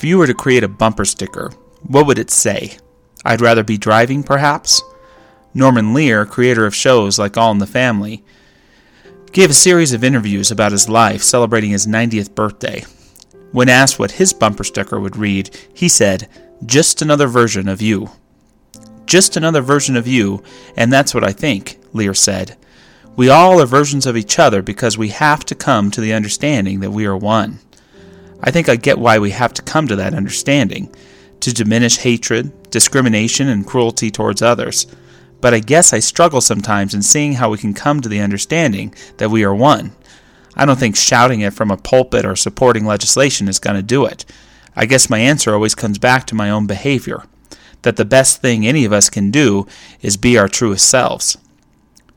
If you were to create a bumper sticker, what would it say? I'd rather be driving, perhaps? Norman Lear, creator of shows like All in the Family, gave a series of interviews about his life celebrating his 90th birthday. When asked what his bumper sticker would read, he said, Just another version of you. Just another version of you, and that's what I think, Lear said. We all are versions of each other because we have to come to the understanding that we are one. I think I get why we have to come to that understanding to diminish hatred, discrimination, and cruelty towards others. But I guess I struggle sometimes in seeing how we can come to the understanding that we are one. I don't think shouting it from a pulpit or supporting legislation is going to do it. I guess my answer always comes back to my own behavior that the best thing any of us can do is be our truest selves.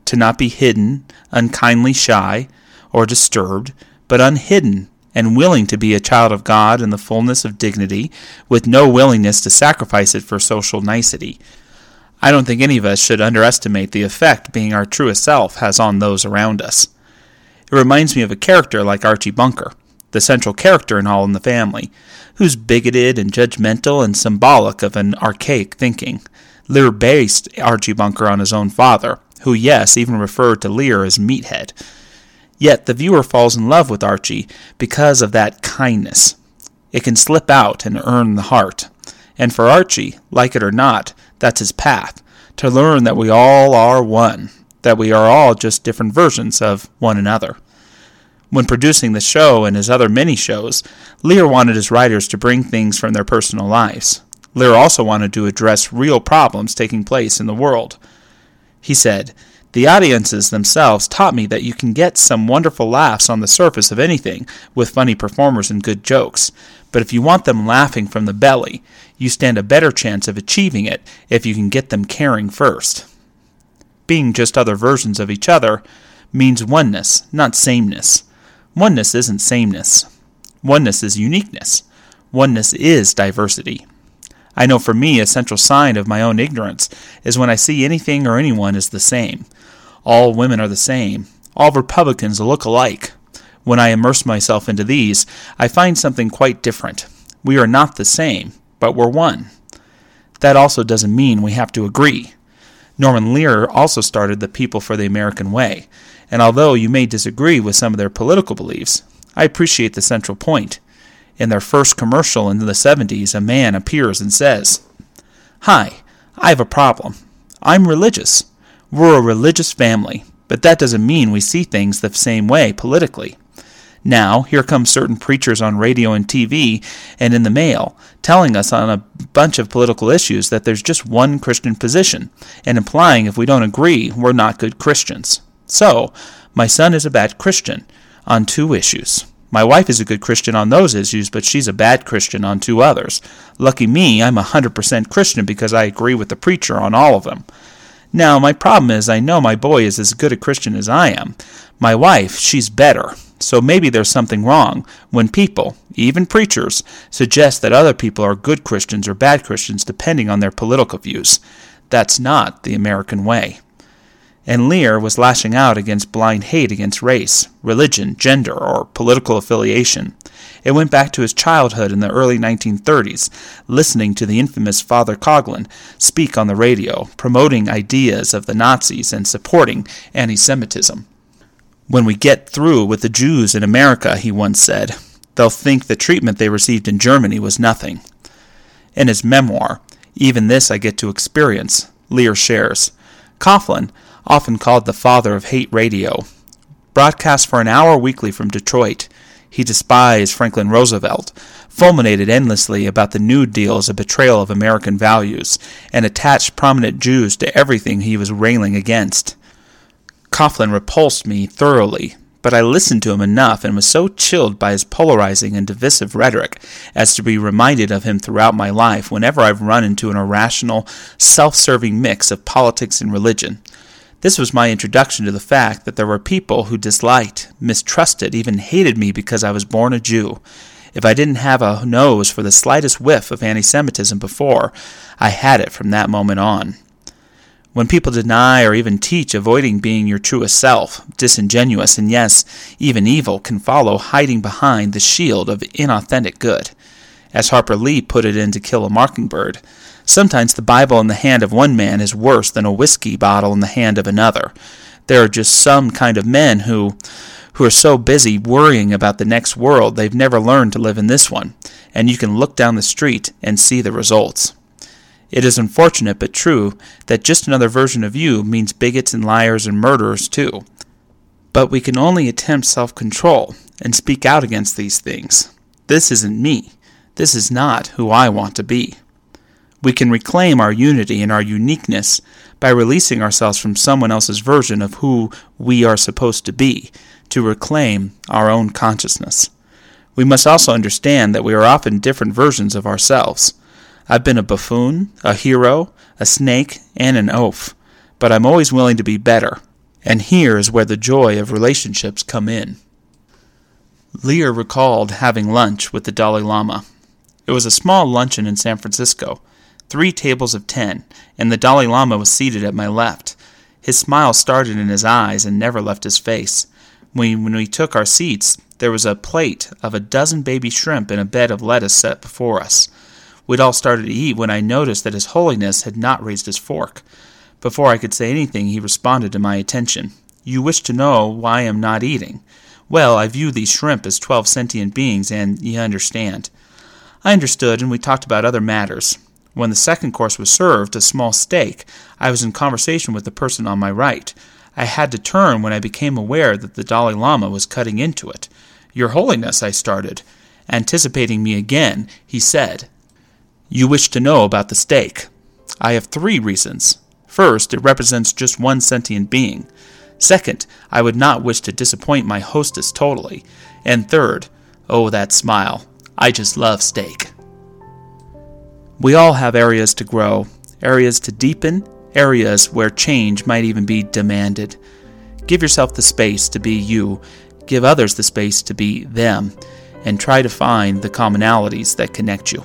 To not be hidden, unkindly shy, or disturbed, but unhidden and willing to be a child of God in the fullness of dignity, with no willingness to sacrifice it for social nicety. I don't think any of us should underestimate the effect being our truest self has on those around us. It reminds me of a character like Archie Bunker, the central character in All in the Family, who's bigoted and judgmental and symbolic of an archaic thinking. Lear based Archie Bunker on his own father, who, yes, even referred to Lear as Meathead. Yet the viewer falls in love with Archie because of that kindness. It can slip out and earn the heart. And for Archie, like it or not, that's his path to learn that we all are one, that we are all just different versions of one another. When producing the show and his other mini shows, Lear wanted his writers to bring things from their personal lives. Lear also wanted to address real problems taking place in the world. He said, the audiences themselves taught me that you can get some wonderful laughs on the surface of anything with funny performers and good jokes, but if you want them laughing from the belly, you stand a better chance of achieving it if you can get them caring first. Being just other versions of each other means oneness, not sameness. Oneness isn't sameness. Oneness is uniqueness. Oneness is diversity. I know for me, a central sign of my own ignorance is when I see anything or anyone as the same. All women are the same. All Republicans look alike. When I immerse myself into these, I find something quite different. We are not the same, but we're one. That also doesn't mean we have to agree. Norman Lear also started the People for the American Way, and although you may disagree with some of their political beliefs, I appreciate the central point. In their first commercial in the 70s, a man appears and says, Hi, I have a problem. I'm religious. We're a religious family, but that doesn't mean we see things the same way politically. Now, here come certain preachers on radio and TV and in the mail telling us on a bunch of political issues that there's just one Christian position and implying if we don't agree, we're not good Christians. So, my son is a bad Christian on two issues. My wife is a good Christian on those issues, but she's a bad Christian on two others. Lucky me, I'm a 100% Christian because I agree with the preacher on all of them. Now, my problem is I know my boy is as good a Christian as I am. My wife, she's better. So maybe there's something wrong when people, even preachers, suggest that other people are good Christians or bad Christians depending on their political views. That's not the American way and Lear was lashing out against blind hate against race, religion, gender, or political affiliation. It went back to his childhood in the early 1930s, listening to the infamous Father Coughlin speak on the radio, promoting ideas of the Nazis and supporting anti Semitism. When we get through with the Jews in America, he once said, they'll think the treatment they received in Germany was nothing. In his memoir, Even This I Get to Experience, Lear shares, Coughlin often called the father of hate radio. Broadcast for an hour weekly from Detroit, he despised Franklin Roosevelt, fulminated endlessly about the New Deal as a betrayal of American values, and attached prominent Jews to everything he was railing against. Coughlin repulsed me thoroughly, but I listened to him enough and was so chilled by his polarizing and divisive rhetoric as to be reminded of him throughout my life whenever I've run into an irrational, self serving mix of politics and religion. This was my introduction to the fact that there were people who disliked, mistrusted, even hated me because I was born a Jew. If I didn't have a nose for the slightest whiff of anti Semitism before, I had it from that moment on. When people deny or even teach avoiding being your truest self, disingenuous and yes, even evil can follow hiding behind the shield of inauthentic good. As Harper Lee put it in To Kill a Mockingbird, sometimes the Bible in the hand of one man is worse than a whiskey bottle in the hand of another. There are just some kind of men who who are so busy worrying about the next world they've never learned to live in this one, and you can look down the street and see the results. It is unfortunate but true that just another version of you means bigots and liars and murderers too. But we can only attempt self control and speak out against these things. This isn't me. This is not who I want to be. We can reclaim our unity and our uniqueness by releasing ourselves from someone else's version of who we are supposed to be to reclaim our own consciousness. We must also understand that we are often different versions of ourselves. I've been a buffoon, a hero, a snake, and an oaf, but I'm always willing to be better. And here is where the joy of relationships come in. Lear recalled having lunch with the Dalai Lama. It was a small luncheon in San Francisco, three tables of ten, and the Dalai Lama was seated at my left. His smile started in his eyes and never left his face. When, when we took our seats, there was a plate of a dozen baby shrimp and a bed of lettuce set before us. We'd all started to eat when I noticed that His Holiness had not raised his fork. Before I could say anything, he responded to my attention. You wish to know why I am not eating. Well, I view these shrimp as twelve sentient beings, and ye understand. I understood, and we talked about other matters. When the second course was served, a small steak, I was in conversation with the person on my right. I had to turn when I became aware that the Dalai Lama was cutting into it. Your Holiness, I started. Anticipating me again, he said, You wish to know about the steak. I have three reasons. First, it represents just one sentient being. Second, I would not wish to disappoint my hostess totally. And third, oh, that smile. I just love steak. We all have areas to grow, areas to deepen, areas where change might even be demanded. Give yourself the space to be you, give others the space to be them, and try to find the commonalities that connect you.